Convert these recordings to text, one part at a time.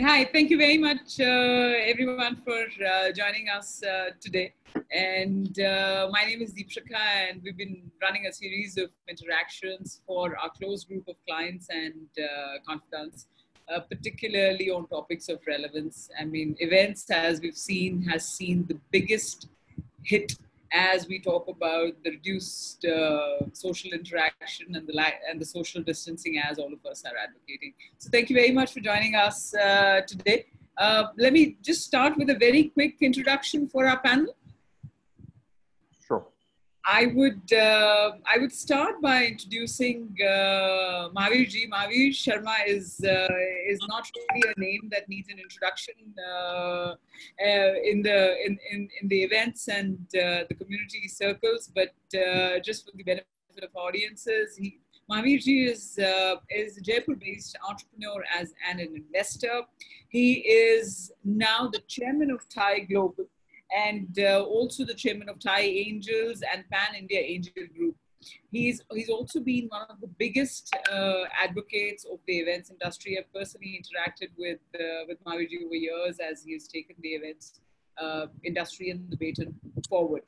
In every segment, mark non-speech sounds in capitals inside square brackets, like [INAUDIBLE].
Hi. Thank you very much, uh, everyone, for uh, joining us uh, today. And uh, my name is Deepshika, and we've been running a series of interactions for our close group of clients and uh, confidants, uh, particularly on topics of relevance. I mean, events, as we've seen, has seen the biggest hit as we talk about the reduced uh, social interaction and the li- and the social distancing as all of us are advocating. So thank you very much for joining us uh, today. Uh, let me just start with a very quick introduction for our panel. I would uh, I would start by introducing uh, Mahavir ji. Mahavir Sharma is uh, is not really a name that needs an introduction uh, uh, in the in, in, in the events and uh, the community circles, but uh, just for the benefit of audiences, he, Mahavir ji is is Jaipur-based entrepreneur as and an investor. He is now the chairman of TiE Global and uh, also the chairman of TiE Angels and Pan India Angel Group. He's, he's also been one of the biggest uh, advocates of the events industry. I've personally interacted with, uh, with Mahaviji over years as he has taken the events uh, industry and the baton forward.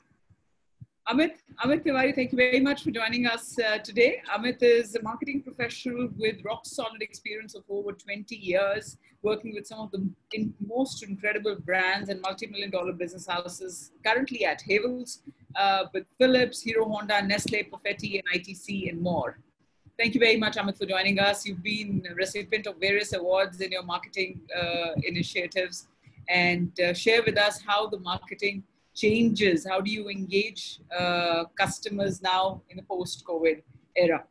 Amit, Amit Tiwari, thank you very much for joining us uh, today. Amit is a marketing professional with rock solid experience of over 20 years, working with some of the in most incredible brands and multi-million dollar business houses, currently at Havells, uh, with Philips, Hero Honda, Nestle, Perfetti, and ITC, and more. Thank you very much, Amit, for joining us. You've been a recipient of various awards in your marketing uh, initiatives and uh, share with us how the marketing changes? How do you engage uh, customers now in the post-COVID era?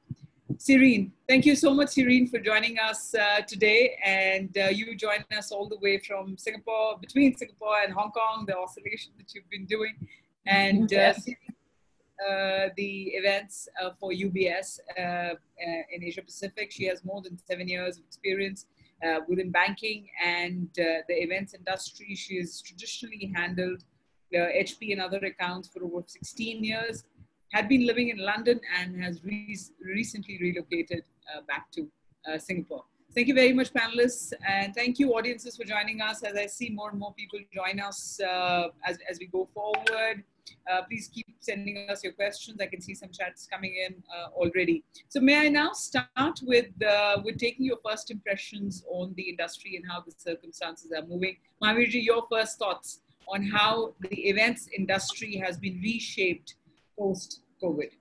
Serene, thank you so much, Serene, for joining us uh, today. And uh, you join us all the way from Singapore, between Singapore and Hong Kong, the oscillation that you've been doing. And uh, yes. Uh, the events uh, for UBS in Asia Pacific. She has more than seven years of experience within banking and the events industry. She has traditionally handled HP and other accounts for over 16 years, had been living in London and has re recently relocated uh, back to uh, Singapore. Thank you very much, panelists, and thank you, audiences, for joining us. As I see more and more people join us uh, as, as we go forward, uh, please keep sending us your questions. I can see some chats coming in uh, already. So may I now start with, uh, with taking your first impressions on the industry and how the circumstances are moving. Mahavirji, your first thoughts on how the events industry has been reshaped post COVID?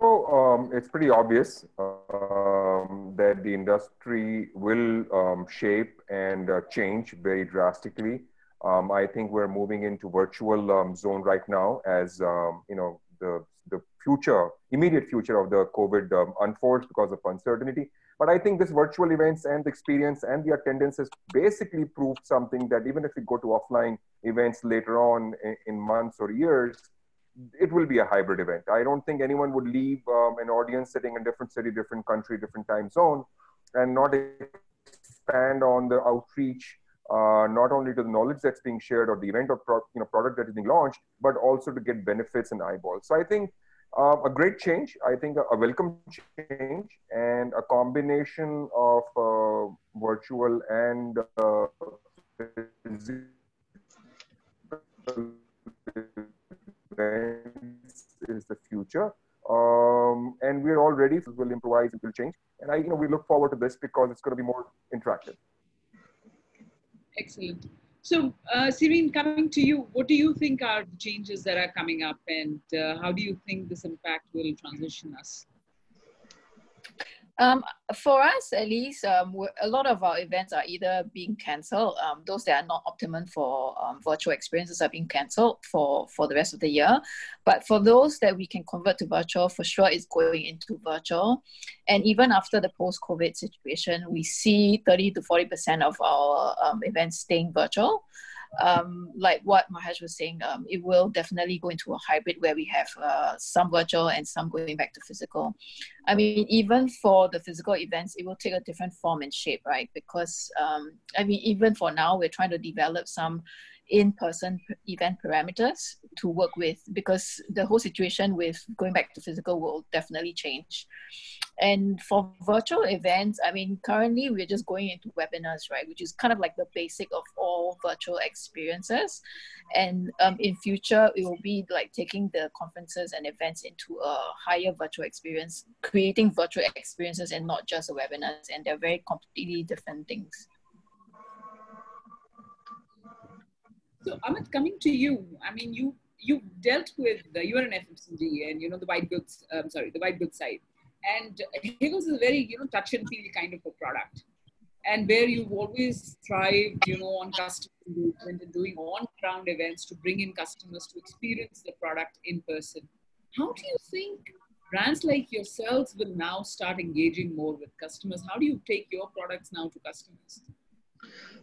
So um, it's pretty obvious um, that the industry will um, shape and uh, change very drastically. Um, I think we're moving into virtual um, zone right now as um, you know the the future, immediate future of the COVID unfolds because of uncertainty. But I think this virtual events and the experience and the attendance has basically proved something that even if we go to offline events later on in, months or years, it will be a hybrid event. I don't think anyone would leave um, an audience sitting in different city, different country, different time zone, and not expand on the outreach, uh, not only to the knowledge that's being shared or the event or pro- you know product that is being launched, but also to get benefits and eyeballs. So I think uh, a great change, I think a, a, welcome change, and a combination of uh, virtual and uh, is the future. Um, and we're all ready. We'll improvise. It will change. And I, you know, we look forward to this because it's going to be more interactive. Excellent. So, uh, Serene, coming to you, what do you think are the changes that are coming up, and uh, how do you think this impact will transition us? Um, for us, at least, um, a lot of our events are either being cancelled. Um, those that are not optimum for um, virtual experiences are being cancelled for, for the rest of the year. But for those that we can convert to virtual, for sure, it's going into virtual. And even after the post-COVID situation, we see 30 to 40% of our um, events staying virtual um, like what Mahesh was saying, um, it will definitely go into a hybrid where we have uh, some virtual and some going back to physical. I mean, even for the physical events, it will take a different form and shape, right? Because um, I mean, even for now, we're trying to develop some in-person event parameters to work with because the whole situation with going back to physical will definitely change. And for virtual events, I mean, currently we're just going into webinars, right? Which is kind of like the basic of all virtual experiences. And um, in future, it will be like taking the conferences and events into a higher virtual experience, creating virtual experiences and not just webinars. And they're very completely different things. So Amit, coming to you, I mean, you you dealt with the, you are an FMCG and you know the white goods. Um, sorry, the white goods side, and Havells is a very you know touch and feel kind of a product, and where you've always thrived, you know, on customer engagement and doing on-ground events to bring in customers to experience the product in person. How do you think brands like yourselves will now start engaging more with customers? How do you take your products now to customers?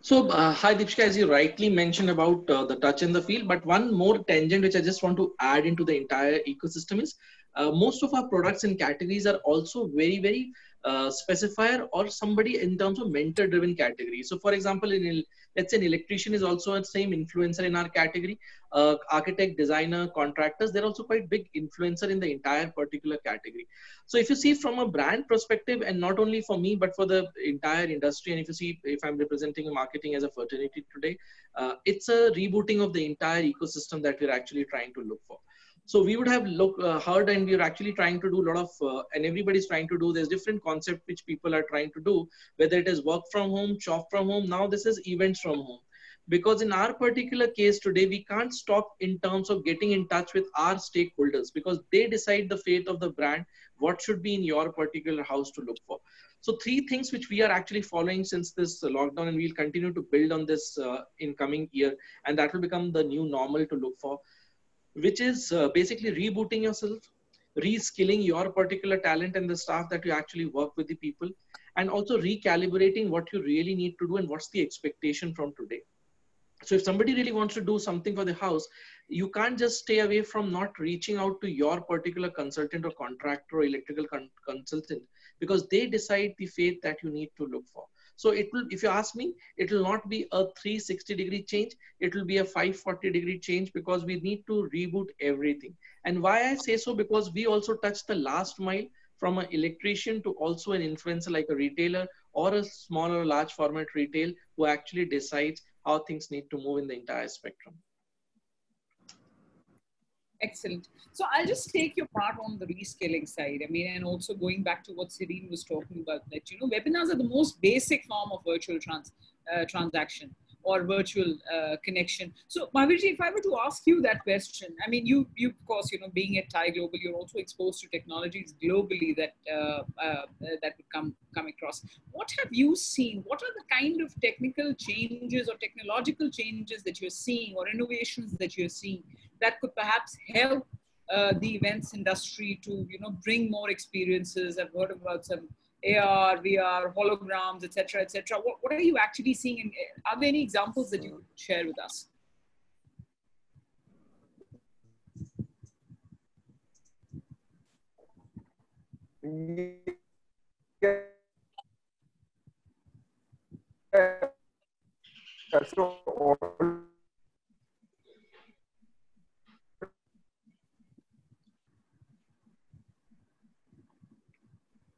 So, uh, hi Deepshika, as you rightly mentioned about uh, the touch and the feel, but one more tangent which I just want to add into the entire ecosystem is uh, most of our products and categories are also very, very uh, specifier or somebody in terms of mentor driven category. So for example, in let's say an electrician is also a same influencer in our category. Uh, architect, designer, contractors, they're also quite big influencer in the entire particular category. So if you see from a brand perspective, and not only for me, but for the entire industry, and if you see if I'm representing marketing as a fraternity today, uh, it's a rebooting of the entire ecosystem that we're actually trying to look for so we would have look uh, heard and we're actually trying to do a lot of uh, and everybody's trying to do there's different concept which people are trying to do whether it is work from home shop from home now this is events from home. Because in our particular case today we can't stop in terms of getting in touch with our stakeholders because they decide the fate of the brand what should be in your particular house to look for. So three things which we are actually following since this lockdown and we'll continue to build on this uh, in coming year and that will become the new normal to look for which is uh, basically rebooting yourself, reskilling your particular talent and the staff that you actually work with the people, and also recalibrating what you really need to do and what's the expectation from today. So if somebody really wants to do something for the house, you can't just stay away from not reaching out to your particular consultant or contractor or electrical con consultant because they decide the faith that you need to look for. So it will, if you ask me, it will not be a 360 degree change. It will be a 540 degree change because we need to reboot everything. And why I say so, because we also touch the last mile from an electrician to also an influencer like a retailer or a small or large format retail who actually decides how things need to move in the entire spectrum. Excellent. So I'll just take your part on the reskilling side. I mean, and also going back to what Serene was talking about, that you know, webinars are the most basic form of virtual trans uh, transaction or virtual uh, connection. So, Mahavirji, if I were to ask you that question, I mean, you, you of course, you know, being at TiE Global, you're also exposed to technologies globally that uh, uh, that would come come across. What have you seen? What are the kind of technical changes or technological changes that you're seeing, or innovations that you're seeing that could perhaps help uh, the events industry to, you know, bring more experiences? I've heard about some AR, VR, holograms, etc., etc. What, what are you actually seeing? And are there any examples that you could share with us? Yeah. So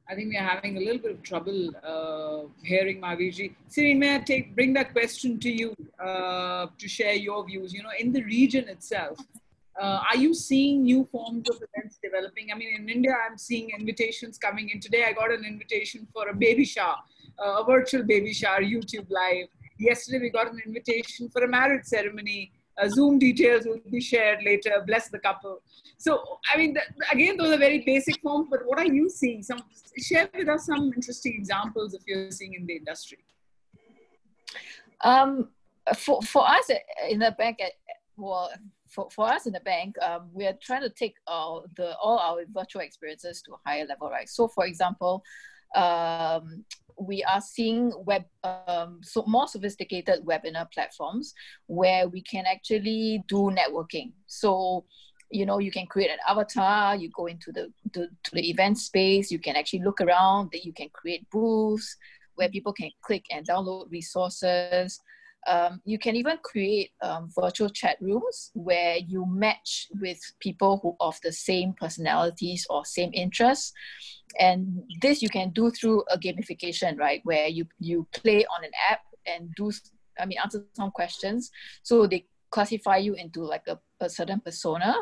I think we're having a little bit of trouble uh, hearing Mahavirji. Serene, may I take, bring that question to you uh, to share your views? You know, in the region itself, uh, are you seeing new forms of events developing? I mean, in India, I'm seeing invitations coming in. Today, I got an invitation for a baby shower, uh, a virtual baby shower, YouTube Live. Yesterday, we got an invitation for a marriage ceremony uh, Zoom details will be shared later. Bless the couple. So, I mean, again, those are very basic forms. But what are you seeing? Some share with us some interesting examples if you're seeing in the industry. Um, for for us in the bank, well, for, for us in the bank, um, we are trying to take uh, the all our virtual experiences to a higher level, right? So, for example, um, we are seeing web um, so more sophisticated webinar platforms where we can actually do networking. So you know you can create an avatar you go into the, to the event space you can actually look around that you can create booths where people can click and download resources. Um, you can even create um, virtual chat rooms where you match with people who of the same personalities or same interests. And this you can do through a gamification right? Where you you play on an app and do i mean answer some questions. So they classify you into like a, a certain persona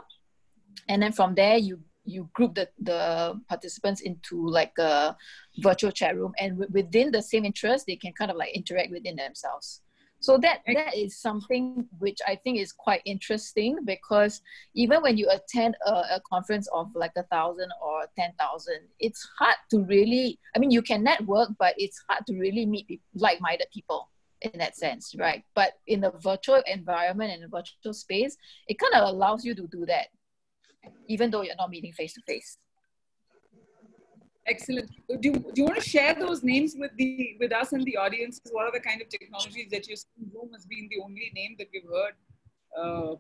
and then from there you you group the, the participants into like a virtual chat room. And within the same interest they can kind of like interact within themselves. So that that is something which i think is quite interesting because even when you attend a, a conference of like a thousand or ten thousand it's hard to really i mean you can network but it's hard to really meet like-minded people in that sense right? But in a virtual environment and the virtual space it kind of allows you to do that even though you're not meeting face to face Excellent. Do you, do you want to share those names with the with us and the audience? What are the kind of technologies that you're seeing? Zoom has been the only name that we've heard. Uh,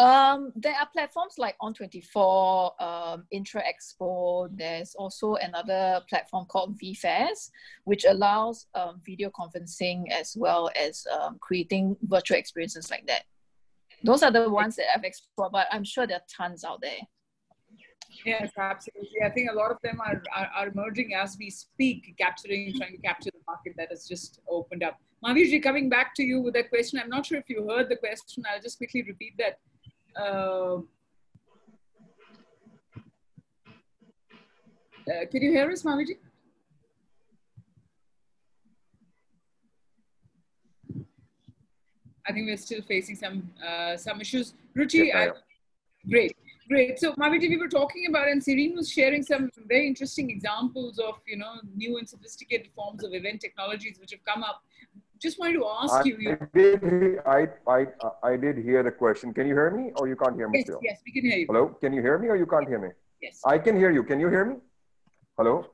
um, there are platforms like On24, um, Intra Expo. There's also another platform called VFairs, which allows um, video conferencing as well as um, creating virtual experiences like that. Those are the ones that I've explored, but I'm sure there are tons out there. Yes, absolutely. I think a lot of them are, are, are, emerging as we speak, capturing, trying to capture the market that has just opened up. Mahavishji, coming back to you with that question, I'm not sure if you heard the question. I'll just quickly repeat that. Uh, uh, can you hear us, Mahavishji? I think we're still facing some uh, some issues. Ruchi, yes, I, great. Great. So, Maviti, we were talking about, and Serene was sharing some very interesting examples of, you know, new and sophisticated forms of event technologies which have come up. Just wanted to ask I you. Did, I, I, I did hear the question. Can you hear me or you can't hear me yes, still? Yes, we can hear you. Hello? Can you hear me or you can't hear me? Yes. I can hear you. Can you hear me? Hello?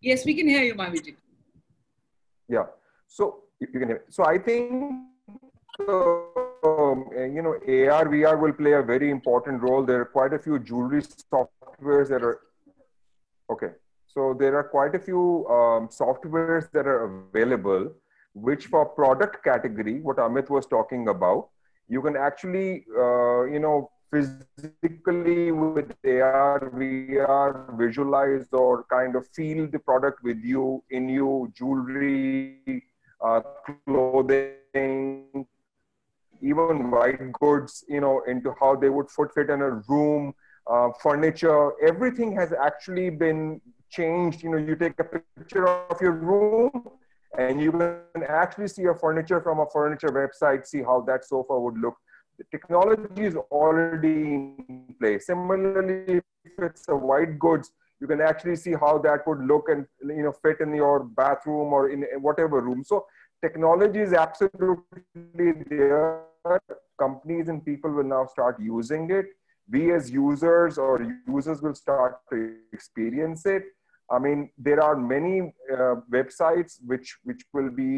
Yes, we can hear you, Maviti. Yeah. So, you can. So, I think um, you know, AR, VR will play a very important role. There are quite a few jewelry softwares that are, okay. So there are quite a few um, softwares that are available, which for product category, what Amit was talking about, you can actually, uh, you know, physically with AR, VR, visualize or kind of feel the product with you, in you, jewelry, uh, clothing, even white goods, you know, into how they would fit in a room, uh, furniture, everything has actually been changed. You know, you take a picture of your room and you can actually see a furniture from a furniture website, see how that sofa would look. The technology is already in place. Similarly, if it's a white goods, you can actually see how that would look and you know fit in your bathroom or in whatever room. So technology is absolutely there companies and people will now start using it. We as users or users will start to experience it. I mean, there are many uh, websites which which will be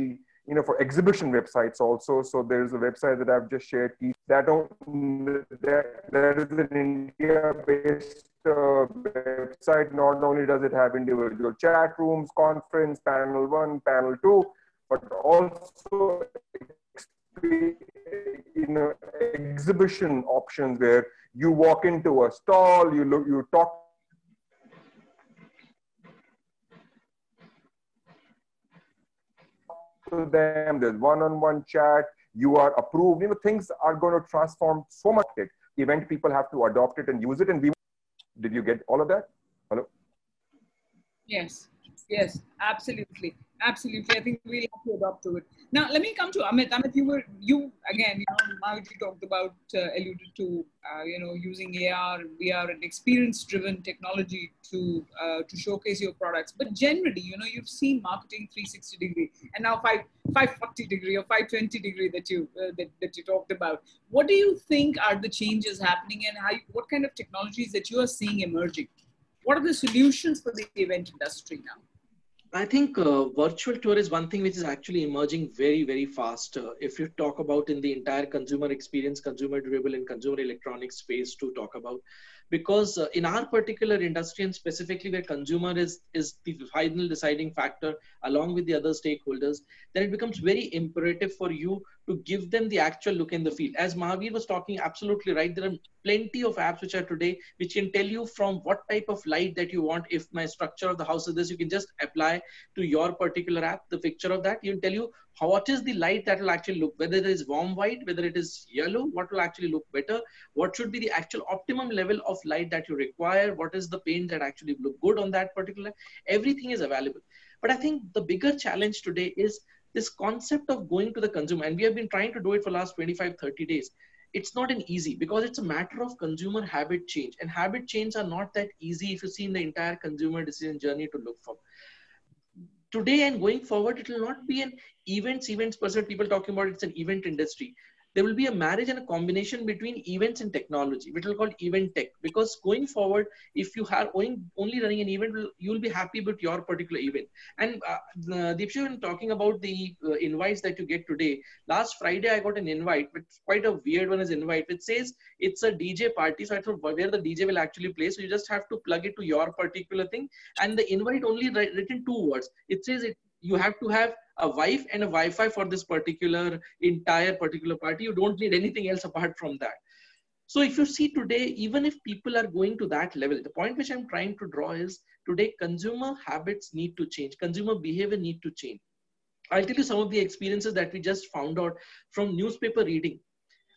you know for exhibition websites also. So there's a website that I've just shared that that, is an India-based uh, website. Not only does it have individual chat rooms, conference, panel one, panel two, but also you know exhibition options where you walk into a stall, you look, you talk to them. There's one-on-one chat. You are approved. You know things are going to transform so much. It event people have to adopt it and use it. And we did you get all of that? Hello. Yes. Yes. Absolutely absolutely. I think we'll have to adopt to it. Now, let me come to Amit. Amit, you were you again. You know, Mahaviti talked about, uh, alluded to, uh, you know, using AR, VR, and experience-driven technology to uh, to showcase your products. But generally, you know, you've seen marketing 360 degree, and now 5 540 degree or 520 degree that you uh, that, that you talked about. What do you think are the changes happening, and how? What kind of technologies that you are seeing emerging? What are the solutions for the event industry now? I think uh, virtual tour is one thing which is actually emerging very, very fast. Uh, if you talk about in the entire consumer experience, consumer durable and consumer electronics space to talk about, because uh, in our particular industry and specifically where consumer is, is the final deciding factor along with the other stakeholders, then it becomes very imperative for you to give them the actual look and the feel. As Mahavir was talking, absolutely right. There are plenty of apps which are today which can tell you from what type of light that you want. If my structure of the house is this, you can just apply to your particular app the picture of that. You will tell you how, what is the light that will actually look, whether it is warm white, whether it is yellow, what will actually look better, what should be the actual optimum level of light that you require, what is the paint that actually look good on that particular, everything is available. But I think the bigger challenge today is this concept of going to the consumer, and we have been trying to do it for last 25, 30 days. It's not an easy because it's a matter of consumer habit change, and habit change are not that easy if you see in the entire consumer decision journey to look for. Today and going forward, it will not be an events, events person. People talking about it's an event industry there will be a marriage and a combination between events and technology, which will call event tech. Because going forward, if you are only running an event, you'll be happy with your particular event. And uh, Deepshu, when talking about the uh, invites that you get today, last Friday I got an invite, but quite a weird one is invite, which says it's a DJ party. So I thought where the DJ will actually play. So you just have to plug it to your particular thing. And the invite only written two words. It says it you have to have a wife and a Wi-Fi for this particular entire particular party. You don't need anything else apart from that. So if you see today, even if people are going to that level, the point which I'm trying to draw is today consumer habits need to change. Consumer behavior need to change. I'll tell you some of the experiences that we just found out from newspaper reading.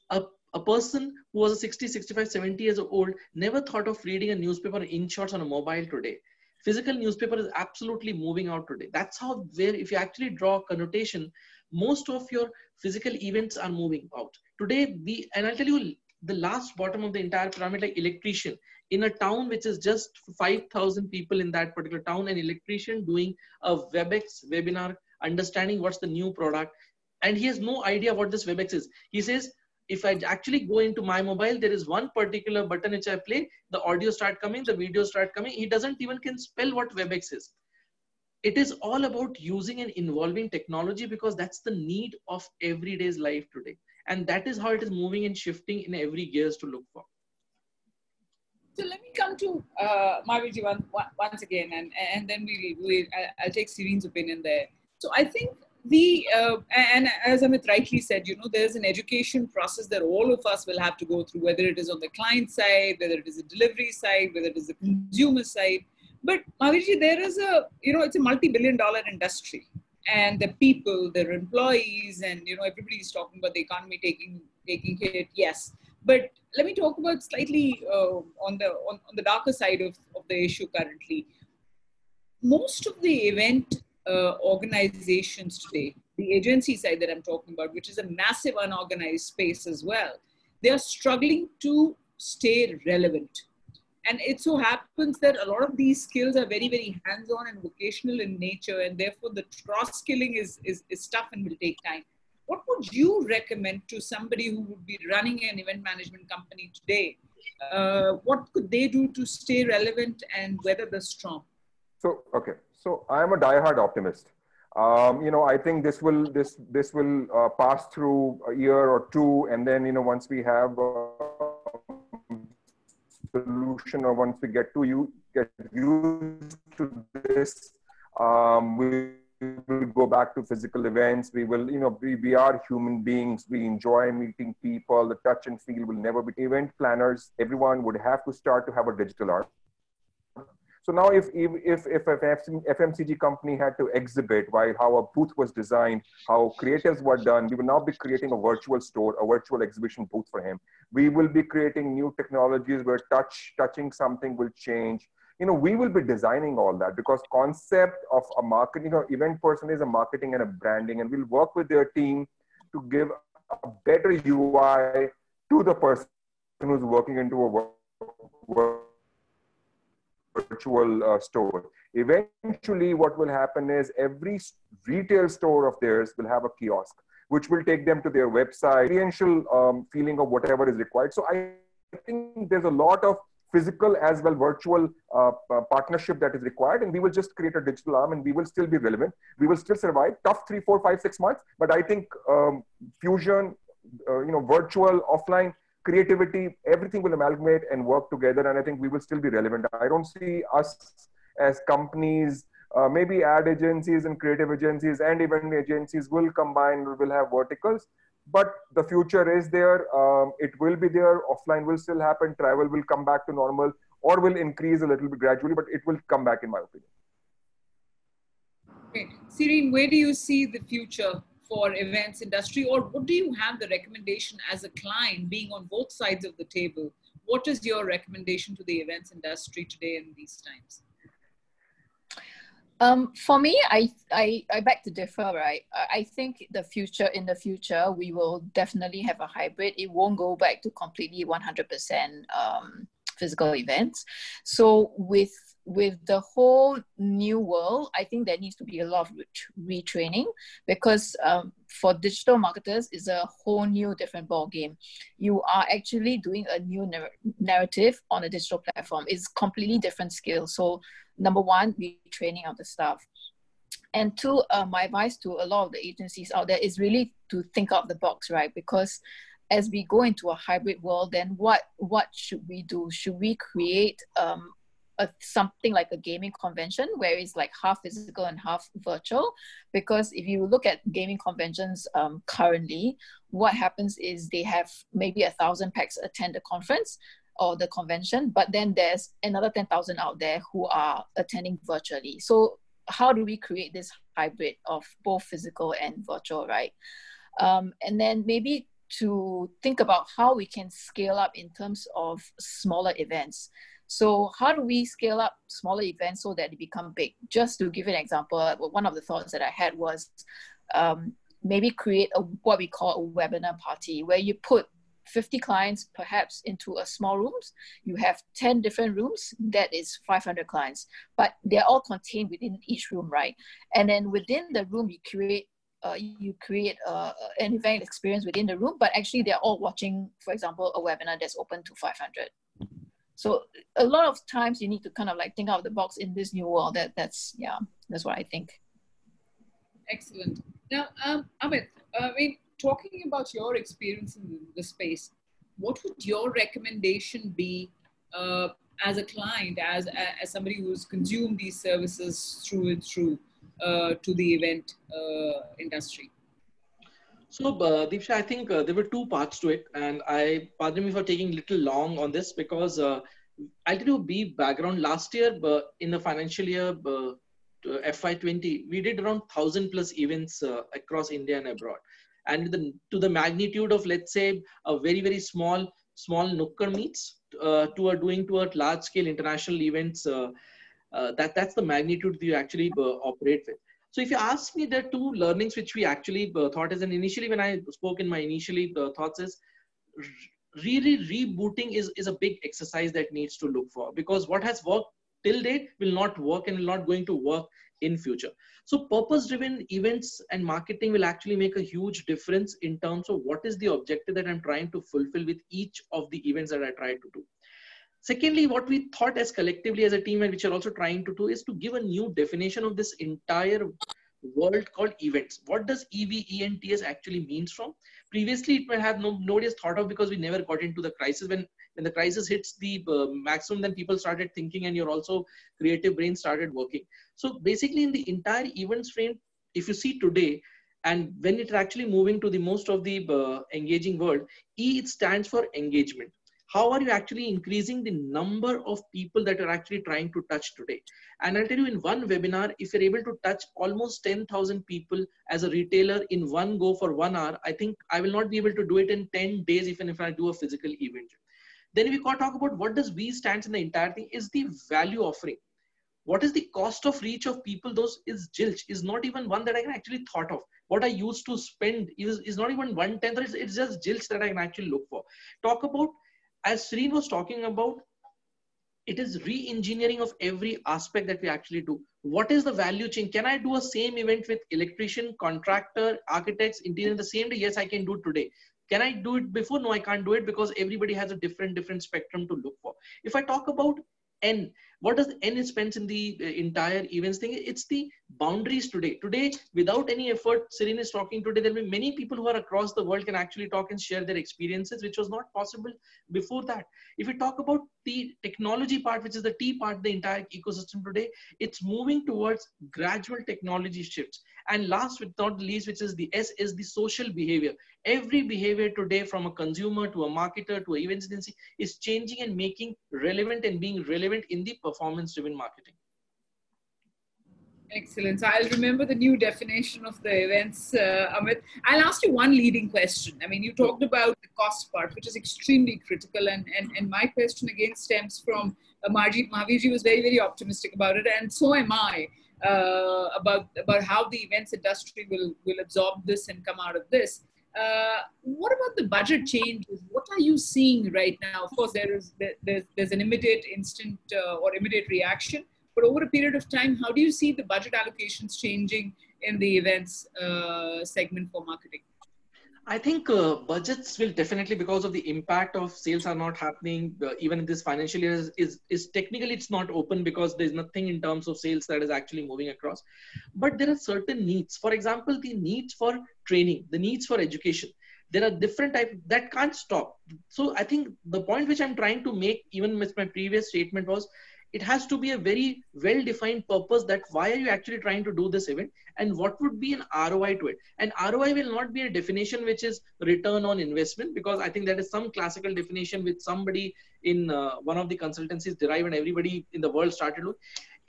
A, a person who was a 60, 65, 70 years old never thought of reading a newspaper in shorts on a mobile today physical newspaper is absolutely moving out today. That's how where if you actually draw connotation, most of your physical events are moving out. Today we and I'll tell you the last bottom of the entire pyramid like electrician in a town which is just 5000 people in that particular town an electrician doing a webex webinar understanding what's the new product and he has no idea what this webex is he says if I actually go into my mobile, there is one particular button which I play, the audio start coming, the video start coming. He doesn't even can spell what WebEx is. It is all about using and involving technology because that's the need of everyday's life today. And that is how it is moving and shifting in every gears to look for. So let me come to uh, Mahaviji one, once again, and, and then we, we, I'll take Serene's opinion there. So I think the uh, and as Amit rightly said, you know, there's an education process that all of us will have to go through, whether it is on the client side, whether it is a delivery side, whether it is a consumer side. But Mahaviji, there is a you know, it's a multi-billion-dollar industry, and the people, their employees, and you know, everybody is talking about the economy taking taking hit. Yes, but let me talk about slightly uh, on the on, on the darker side of, of the issue currently. Most of the event uh, organizations today, the agency side that I'm talking about, which is a massive unorganized space as well, they are struggling to stay relevant. And it so happens that a lot of these skills are very, very hands on and vocational in nature, and therefore the cross skilling is, is, is tough and will take time. What would you recommend to somebody who would be running an event management company today? Uh, what could they do to stay relevant and weather the storm? So, okay. So I am a diehard optimist. Um, you know, I think this will this this will uh, pass through a year or two, and then you know, once we have a solution or once we get to you get used to this, um, we will go back to physical events. We will, you know, we, we are human beings. We enjoy meeting people. The touch and feel will never be. Event planners, everyone would have to start to have a digital art so now if, if, if FMCG company had to exhibit while how a booth was designed, how creatives were done, we will now be creating a virtual store, a virtual exhibition booth for him. We will be creating new technologies where touch, touching something will change. You know, we will be designing all that because concept of a marketing or event person is a marketing and a branding and we'll work with their team to give a better UI to the person who's working into a work, work virtual uh, store. Eventually, what will happen is every retail store of theirs will have a kiosk, which will take them to their website, experiential um, feeling of whatever is required. So I think there's a lot of physical as well virtual uh, uh, partnership that is required and we will just create a digital arm and we will still be relevant we will still survive tough three four five six months but i think um, fusion uh, you know virtual offline creativity everything will amalgamate and work together and i think we will still be relevant i don't see us as companies uh, maybe ad agencies and creative agencies and event agencies will combine we will have verticals but the future is there. Um, it will be there. Offline will still happen. Travel will come back to normal or will increase a little bit gradually, but it will come back, in my opinion. Great. Serene, where do you see the future for events industry or what do you have the recommendation as a client being on both sides of the table? What is your recommendation to the events industry today in these times? Um, for me, I, I, I beg to differ, right? I think the future, in the future, we will definitely have a hybrid. It won't go back to completely 100% um, physical events. So with with the whole new world, I think there needs to be a lot of retraining because um, for digital marketers, it's a whole new different ball game. You are actually doing a new narrative on a digital platform. It's completely different skill. So number one, retraining of the staff. And two, uh, my advice to a lot of the agencies out there is really to think out the box, right? Because as we go into a hybrid world, then what what should we do? Should we create um, a, something like a gaming convention where it's like half physical and half virtual? Because if you look at gaming conventions um, currently, what happens is they have maybe a thousand packs attend the conference or the convention, but then there's another 10,000 out there who are attending virtually. So how do we create this hybrid of both physical and virtual, right? Um, and then maybe to think about how we can scale up in terms of smaller events. So how do we scale up smaller events so that they become big? Just to give an example, one of the thoughts that I had was um, maybe create a what we call a webinar party where you put 50 clients perhaps into a small rooms you have 10 different rooms that is 500 clients but they're all contained within each room right and then within the room you create uh, you create uh, an event experience within the room, but actually they're all watching, for example, a webinar that's open to 500. So a lot of times you need to kind of like think out of the box in this new world. That that's yeah, that's what I think. Excellent. Now, um, Amit, I mean, talking about your experience in the space, what would your recommendation be uh, as a client, as as somebody who's consumed these services through and through? Uh, to the event uh, industry? So, uh, Deepsha, I think uh, there were two parts to it, and I pardon me for taking little long on this because uh, I'll tell you a brief background. Last year, uh, in the financial year uh, FY20, we did around thousand plus events across India and abroad, and the, to the magnitude of let's say a very very small small Nukkad meets to a doing to a large scale international events uh, that that's the magnitude you actually uh, operate with so if you ask me there are two learnings which we actually uh, thought as and initially when i spoke in my initially uh, thoughts is really rebooting is, is a big exercise that needs to look for because what has worked till date will not work and will not going to work in future. So purpose driven events and marketing will actually make a huge difference in terms of what is the objective that i'm trying to fulfill with each of the events that i try to do Secondly, what we thought as collectively as a team and which are also trying to do is to give a new definition of this entire world called events. What does EVENTS actually means from? Previously, it may have no, nobody has thought of because we never got into the crisis. When, when the crisis hits the uh, maximum, then people started thinking and your also creative brain started working. So basically in the entire events frame, if you see today, and when it's actually moving to the most of the uh, engaging world, E it stands for engagement how are you actually increasing the number of people that you're actually trying to touch today? And i'll tell you in one webinar if you're able to touch almost 10000 people as a retailer in one go for one hour i think i will not be able to do it in 10 days even if i do a physical event. Then we can talk about what does we stands in the entire thing is the value offering. What is the cost of reach of people? Those is jilch is not even one that i can actually thought of. What i used to spend is, is not even one tenth it's, it's just jilch that i can actually look for. Talk about as Serene was talking about, it is re-engineering of every aspect that we actually do. What is the value chain? Can I do a same event with electrician, contractor, architects, interior the same day? Yes, I can do today. can i do it before no i can't do it because everybody has a different different spectrum to look for if i talk about n what does n spends in the uh, entire events thing? It's the boundaries today. Today without any effort Serene is talking. Today there'll be many people who are across the world can actually talk and share their experiences which was not possible before that. If we talk about the technology part which is the t part the entire ecosystem today it's moving towards gradual technology shifts. And last but not least which is the s is the social behavior. Every behavior today from a consumer to a marketer to a events agency is changing and making relevant and being relevant in the performance driven marketing Excellent. So I'll remember the new definition of the events, uh, Amit. I'll ask you one leading question. I mean, you talked about the cost part, which is extremely critical. And, and, and my question again stems from uh, Marji. Mahaviji was very, very optimistic about it. And so am I uh, about, about how the events industry will, will absorb this and come out of this. Uh, what about the budget changes? What are you seeing right now? Of course, there is there's, there's an immediate instant uh, or immediate reaction, but over a period of time, how do you see the budget allocations changing in the events uh, segment for marketing? I think uh, budgets will definitely, because of the impact of sales are not happening, uh, even in this financial year, is, is, is, technically it's not open because there's nothing in terms of sales that is actually moving across. But there are certain needs. For example, the needs for training, the needs for education. There are different types that can't stop. So I think the point which I'm trying to make, even with my previous statement, was it has to be a very well defined purpose that why are you actually trying to do this event and what would be an ROI to it. And ROI will not be a definition which is return on investment because I think that is some classical definition which somebody in uh, one of the consultancies derived and everybody in the world started with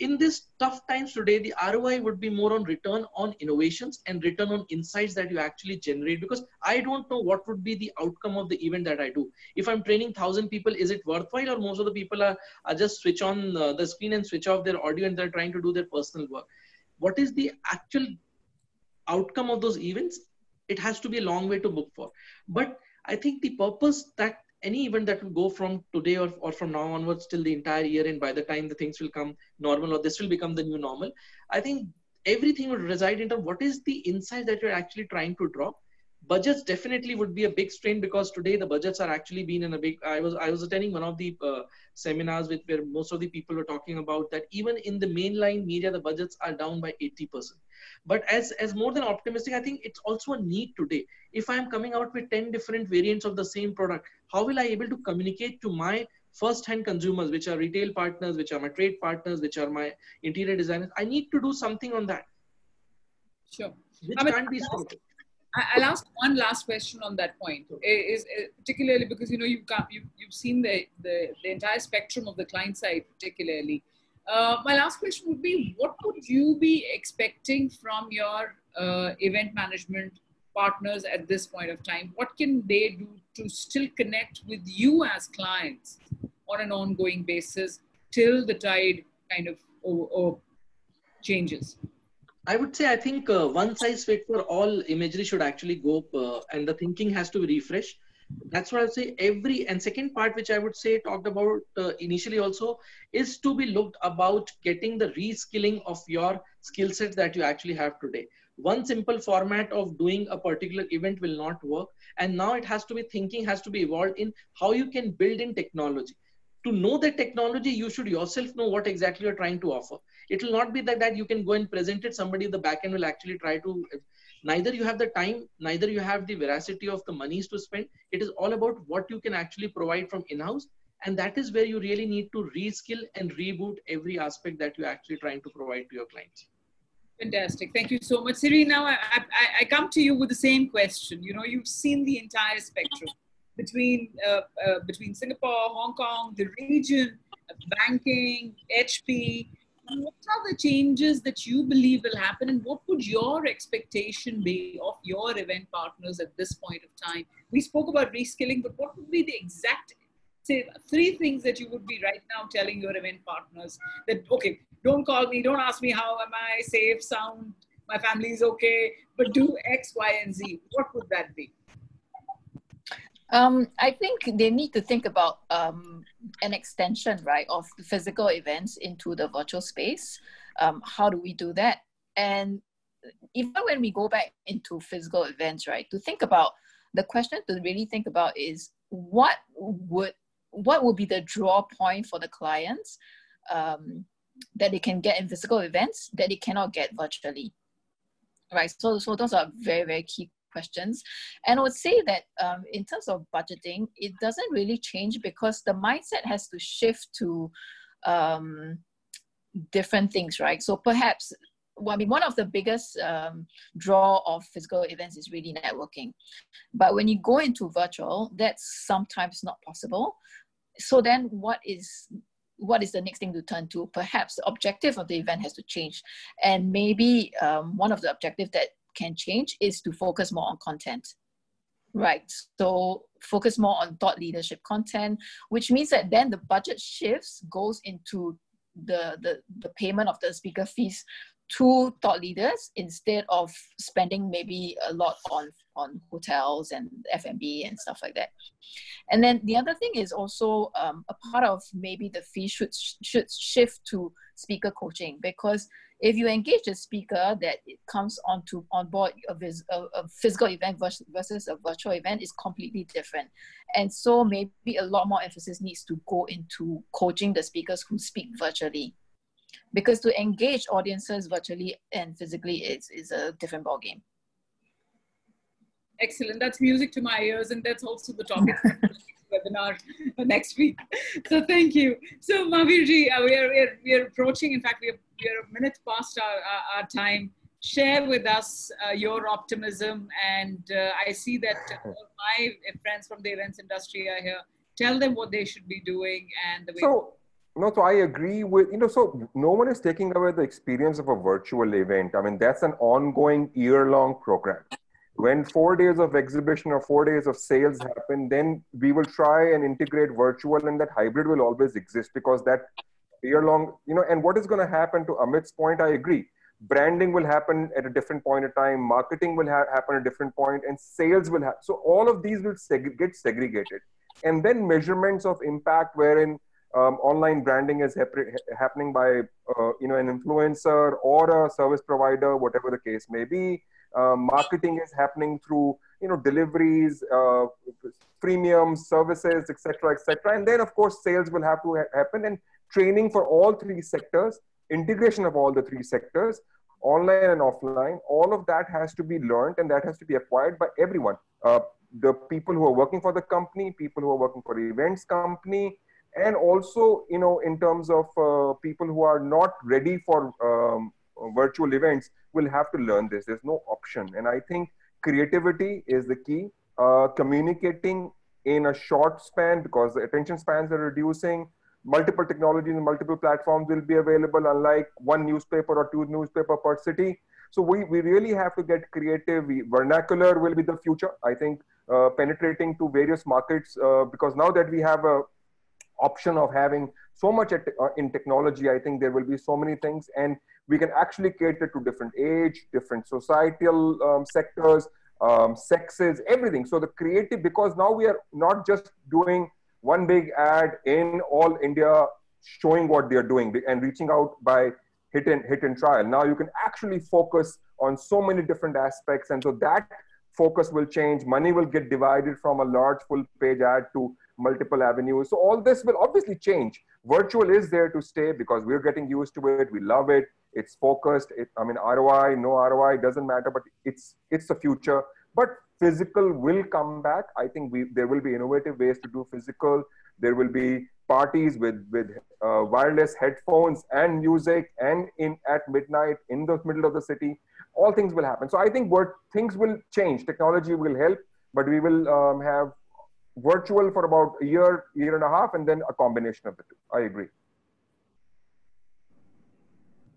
in this tough times today, the ROI would be more on return on innovations and return on insights that you actually generate because I don't know what would be the outcome of the event that I do. If I'm training thousand people, is it worthwhile or most of the people are, are just switch on uh, the screen and switch off their audio and they're trying to do their personal work. What is the actual outcome of those events? It has to be a long way to book for. But I think the purpose that any event that will go from today or, or from now onwards till the entire year and by the time the things will come normal or this will become the new normal i think everything would reside into what is the insight that you're actually trying to draw budgets definitely would be a big strain because today the budgets are actually being in a big i was i was attending one of the uh, seminars with where most of the people were talking about that even in the mainline media the budgets are down by 80% but as as more than optimistic i think it's also a need today. If i'm coming out with 10 different variants of the same product how will i able to communicate to my first hand consumers which are retail partners which are my trade partners which are my interior designers? I need to do something on that. Sure. Which I mean, can't be stopped I'll ask one last question on that point. Is, is particularly because you know you've got, you, you've seen the, the, the entire spectrum of the client side, particularly. Uh, my last question would be: What would you be expecting from your uh, event management partners at this point of time? What can they do to still connect with you as clients on an ongoing basis till the tide kind of or, or changes? I would say I think uh, one size fit for all imagery should actually go, uh, and the thinking has to be refreshed. That's what I would say. Every and second part, which I would say talked about uh, initially also, is to be looked about getting the reskilling of your skill set that you actually have today. One simple format of doing a particular event will not work, and now it has to be thinking has to be evolved in how you can build in technology to know the technology, you should yourself know what exactly you're trying to offer. It will not be that, that you can go and present it, somebody the back end will actually try to, neither you have the time, neither you have the veracity of the monies to spend. It is all about what you can actually provide from in-house. And that is where you really need to reskill and reboot every aspect that you're actually trying to provide to your clients. Fantastic. Thank you so much. Siri, now I, I, I come to you with the same question. You know, you've seen the entire spectrum between uh, uh, between Singapore, Hong Kong, the region, banking, HP. What are the changes that you believe will happen, and what would your expectation be of your event partners at this point of time? We spoke about reskilling, but what would be the exact say three things that you would be right now telling your event partners that okay, don't call me, don't ask me how am I safe, sound, my family is okay, but do X, Y, and Z. What would that be? Um, I think they need to think about um, an extension, right, of physical events into the virtual space. Um, how do we do that? And even when we go back into physical events, right, to think about the question to really think about is what would what would be the draw point for the clients um, that they can get in physical events that they cannot get virtually right so so those are very very key questions and i would say that um, in terms of budgeting it doesn't really change because the mindset has to shift to um, different things right so perhaps well, I mean, one of the biggest um, draw of physical events is really networking. But when you go into virtual, that's sometimes not possible. So then what is what is the next thing to turn to? Perhaps the objective of the event has to change. And maybe um, one of the objectives that can change is to focus more on content. Right. So focus more on thought leadership content, which means that then the budget shifts, goes into the, the, the payment of the speaker fees to thought leaders instead of spending maybe a lot on on hotels and F&B and stuff like that. And then the other thing is also um, a part of maybe the fee should should shift to speaker coaching because if you engage a speaker that it comes onto on board a, vis, a, a physical event versus, versus a virtual event is completely different and so maybe a lot more emphasis needs to go into coaching the speakers who speak virtually because to engage audiences virtually and physically is, is a different ballgame. Excellent. That's music to my ears, and that's also the topic [LAUGHS] webinar [LAUGHS] next week. So thank you. So Mahavirji, uh, we are we are we are approaching. In fact, we are we are a minute past our our, our time. Share with us uh, your optimism, and uh, I see that [LAUGHS] my friends from the events industry are here. Tell them what they should be doing and the way. So no, so I agree with, you know, so no one is taking away the experience of a virtual event. I mean, that's an ongoing year long program. When four days of exhibition or four days of sales happen, then we will try and integrate virtual and that hybrid will always exist because that year long, you know, and what is going to happen to Amit's point, I agree. Branding will happen at a different point in time, marketing will ha- happen at a different point, and sales will happen. So all of these will seg- get segregated. And then measurements of impact, wherein um, online branding is hap- happening by uh, you know an influencer or a service provider whatever the case may be um, marketing is happening through you know deliveries uh, premium services etc etc and then of course sales will have to ha- happen and training for all three sectors integration of all the three sectors online and offline. All of that has to be learned and that has to be acquired by everyone. Uh, the people who are working for the company people who are working for the events company and also you know in terms of uh, people who are not ready for um, virtual events will have to learn this. There's no option. And i think creativity is the key. Uh, communicating in a short span because the attention spans are reducing. Multiple technologies and multiple platforms will be available unlike one newspaper or two newspaper per city. So we, we really have to get creative. Vernacular will be the future. I think uh, penetrating to various markets uh, because now that we have a option of having so much uh, in technology i think there will be so many things and we can actually cater to different age different societal um, sectors um, sexes everything. So the creative because now we are not just doing one big ad in all india showing what they're doing and reaching out by hit and hit and trial. Now you can actually focus on so many different aspects and so that focus will change. Money will get divided from a large full page ad to multiple avenues. So all this will obviously change. Virtual is there to stay because we're getting used to it. We love it. It's focused. It, I mean, ROI, no ROI, doesn't matter, but it's it's the future. But physical will come back. I think we there will be innovative ways to do physical. There will be parties with with uh, wireless headphones and music and in at midnight in the middle of the city. All things will happen. So I think what things will change. Technology will help, but we will um, have virtual for about a year, year and a half, and then a combination of the two. I agree.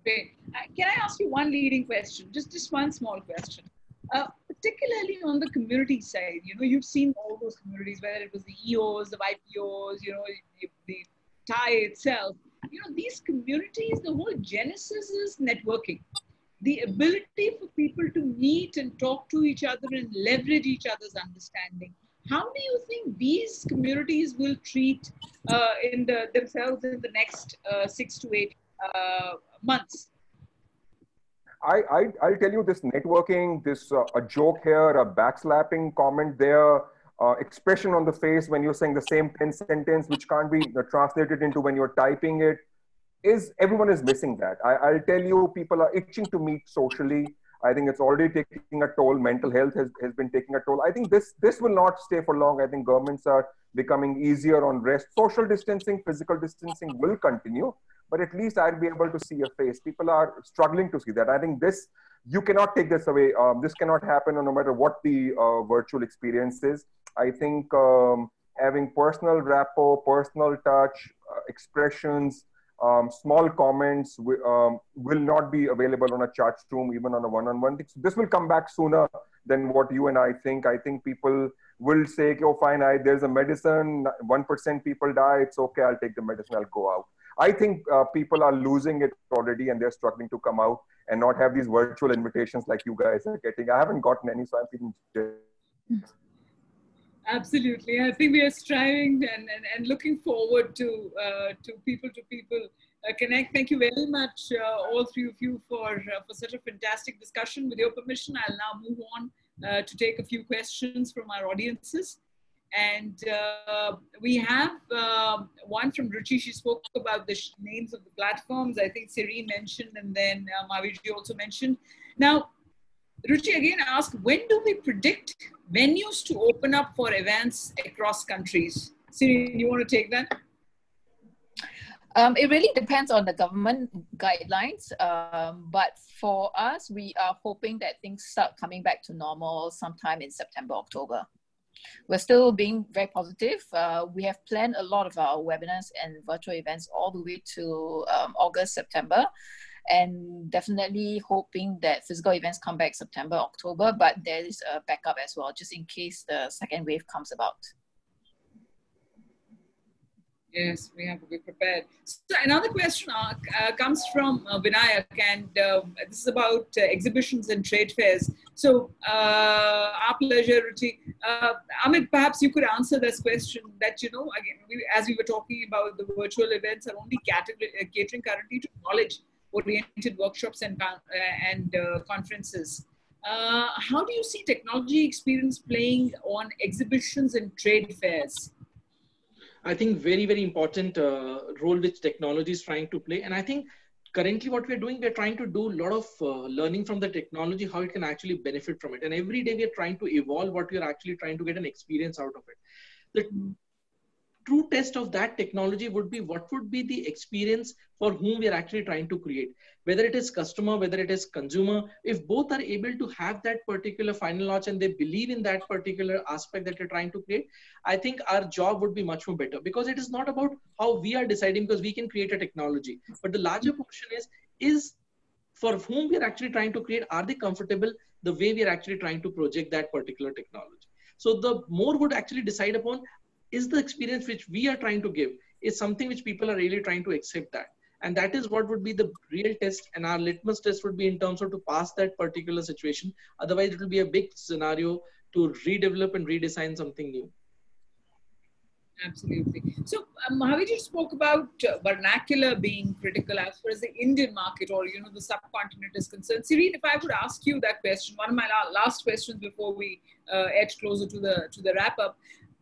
Great. Uh, can I ask you one leading question? Just, just one small question. Uh, particularly on the community side, you know, you've seen all those communities, whether it was the EOs, the YPOs, you know, the TiE itself. You know, these communities, the whole genesis is networking. The ability for people to meet and talk to each other and leverage each other's understanding how do you think these communities will treat uh, in the, themselves in the next uh, six to eight uh, months? I, I I'll tell you this networking, this uh, a joke here, a backslapping comment there, uh, expression on the face when you're saying the same 10 sentence, which can't be uh, translated into when you're typing it, is everyone is missing that. I, I'll tell you, people are itching to meet socially. I think it's already taking a toll. Mental health has, has been taking a toll. I think this this will not stay for long. I think governments are becoming easier on rest. Social distancing, physical distancing will continue, but at least I'll be able to see a face. People are struggling to see that. I think this you cannot take this away. Um, this cannot happen no matter what the uh, virtual experience is. I think um, having personal rapport, personal touch, uh, expressions, um, small comments um, will not be available on a chat room, even on a one-on-one this will come back sooner than what you and I think. I think people will say, "Oh, fine, I, there's a medicine. One percent people die. It's okay. I'll take the medicine. I'll go out." I think uh, people are losing it already, and they're struggling to come out and not have these virtual invitations like you guys are getting. I haven't gotten any, so I'm feeling. Absolutely. I think we are striving and, and, and looking forward to uh, to people to people uh, connect. Thank you very much, uh, all three of you, for uh, for such a fantastic discussion. With your permission, I'll now move on uh, to take a few questions from our audiences. And uh, we have um, one from Ruchi. She spoke about the names of the platforms. I think Siri mentioned, and then uh, Mahaviji also mentioned. Now, Ruchi again asked, when do we predict venues to open up for events across countries? Siri, you want to take that? Um, it really depends on the government guidelines. Um, but for us, we are hoping that things start coming back to normal sometime in September, October. We're still being very positive. Uh, we have planned a lot of our webinars and virtual events all the way to um, August, September and definitely hoping that physical events come back September, October, but there is a backup as well, just in case the second wave comes about. Yes, we have to be prepared. So another question uh, uh, comes from uh, Vinayak, and uh, this is about uh, exhibitions and trade fairs. So, uh, our pleasure, Ruchi. Amit, perhaps you could answer this question. That you know, again, we, as we were talking about, the virtual events are only catering currently to knowledge oriented workshops and, uh, and uh, conferences. Uh, how do you see technology experience playing on exhibitions and trade fairs? I think very, very important role which technology is trying to play. And I think currently what we're doing, we're trying to do a lot of uh, learning from the technology, how it can actually benefit from it. And every day we're trying to evolve what we're actually trying to get an experience out of it. The true test of that technology would be what would be the experience for whom we are actually trying to create. Whether it is customer whether it is consumer if both are able to have that particular final launch and they believe in that particular aspect that you're trying to create i think our job would be much more better. Because it is not about how we are deciding because we can create a technology. But the larger portion is is for whom we are actually trying to create are they comfortable the way we are actually trying to project that particular technology? So the more would actually decide upon is the experience which we are trying to give is something which people are really trying to accept that and that is what would be the real test and our litmus test would be in terms of to pass that particular situation otherwise it will be a big scenario to redevelop and redesign something new Absolutely. So um, Mahaviji spoke about uh, vernacular being critical as far as the Indian market or you know the subcontinent is concerned. Serene, if I would ask you that question, one of my la- last questions before we uh, edge closer to the to the wrap up,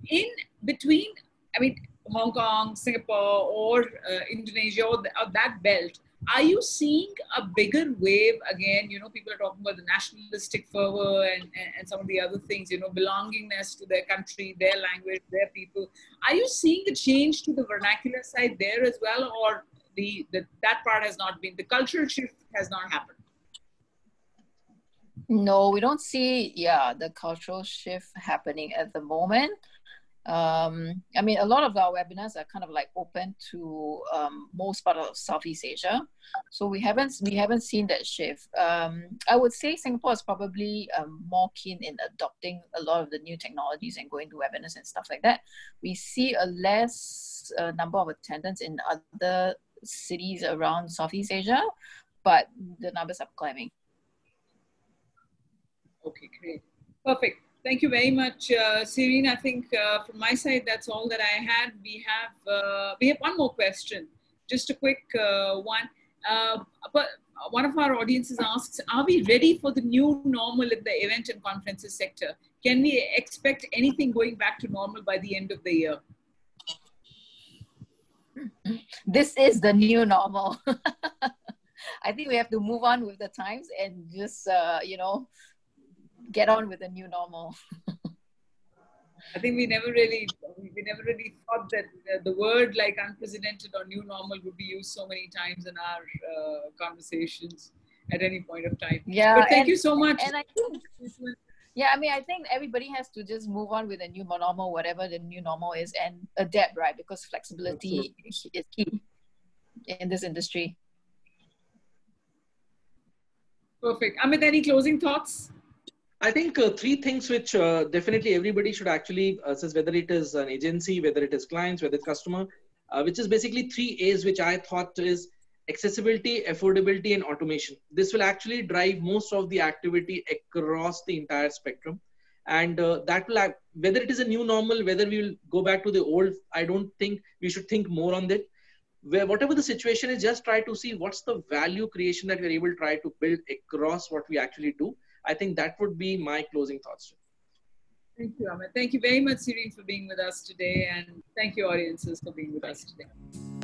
in between, I mean, Hong Kong, Singapore, or uh, Indonesia, or, or, that belt, are you seeing a bigger wave again? You know, people are talking about the nationalistic fervor and, and, and, some of the other things, you know, belongingness to their country, their language, their people. Are you seeing a change to the vernacular side there as well, or the, the that part has not been, the cultural shift has not happened? No, we don't see, yeah, the cultural shift happening at the moment. Um, I mean, a lot of our webinars are kind of like open to um, most part of Southeast Asia, so we haven't we haven't seen that shift. Um, I would say Singapore is probably um, more keen in adopting a lot of the new technologies and going to webinars and stuff like that. We see a less uh, number of attendants in other cities around Southeast Asia, but the numbers are climbing. Okay, great. Perfect. Thank you very much, uh, Serene. I think uh, from my side, that's all that I had. We have uh, we have one more question, just a quick uh, one. Uh, but one of our audiences asks, are we ready for the new normal in the event and conferences sector? Can we expect anything going back to normal by the end of the year? This is the new normal. [LAUGHS] I think we have to move on with the times and just, uh, you know, get on with the new normal. [LAUGHS] I think we never really we never really thought that the word like unprecedented or new normal would be used so many times in our uh, conversations at any point of time. Yeah. But thank and, you so much. And I think, yeah, I mean, I think everybody has to just move on with the new normal, whatever the new normal is, and adapt, right? Because flexibility is key in this industry. Perfect. Amit, any closing thoughts? I think uh, three things which uh, definitely everybody should actually assess whether it is an agency, whether it is clients, whether it's customer, uh, which is basically three A's, which I thought is accessibility, affordability, and automation. This will actually drive most of the activity across the entire spectrum. And uh, that will, have, whether it is a new normal, whether we will go back to the old, I don't think we should think more on that. Where whatever the situation is, just try to see what's the value creation that we're able to try to build across what we actually do I think that would be my closing thoughts. Thank you, Amit. Thank you very much, Siri, for being with us today. And thank you, audiences, for being with us today.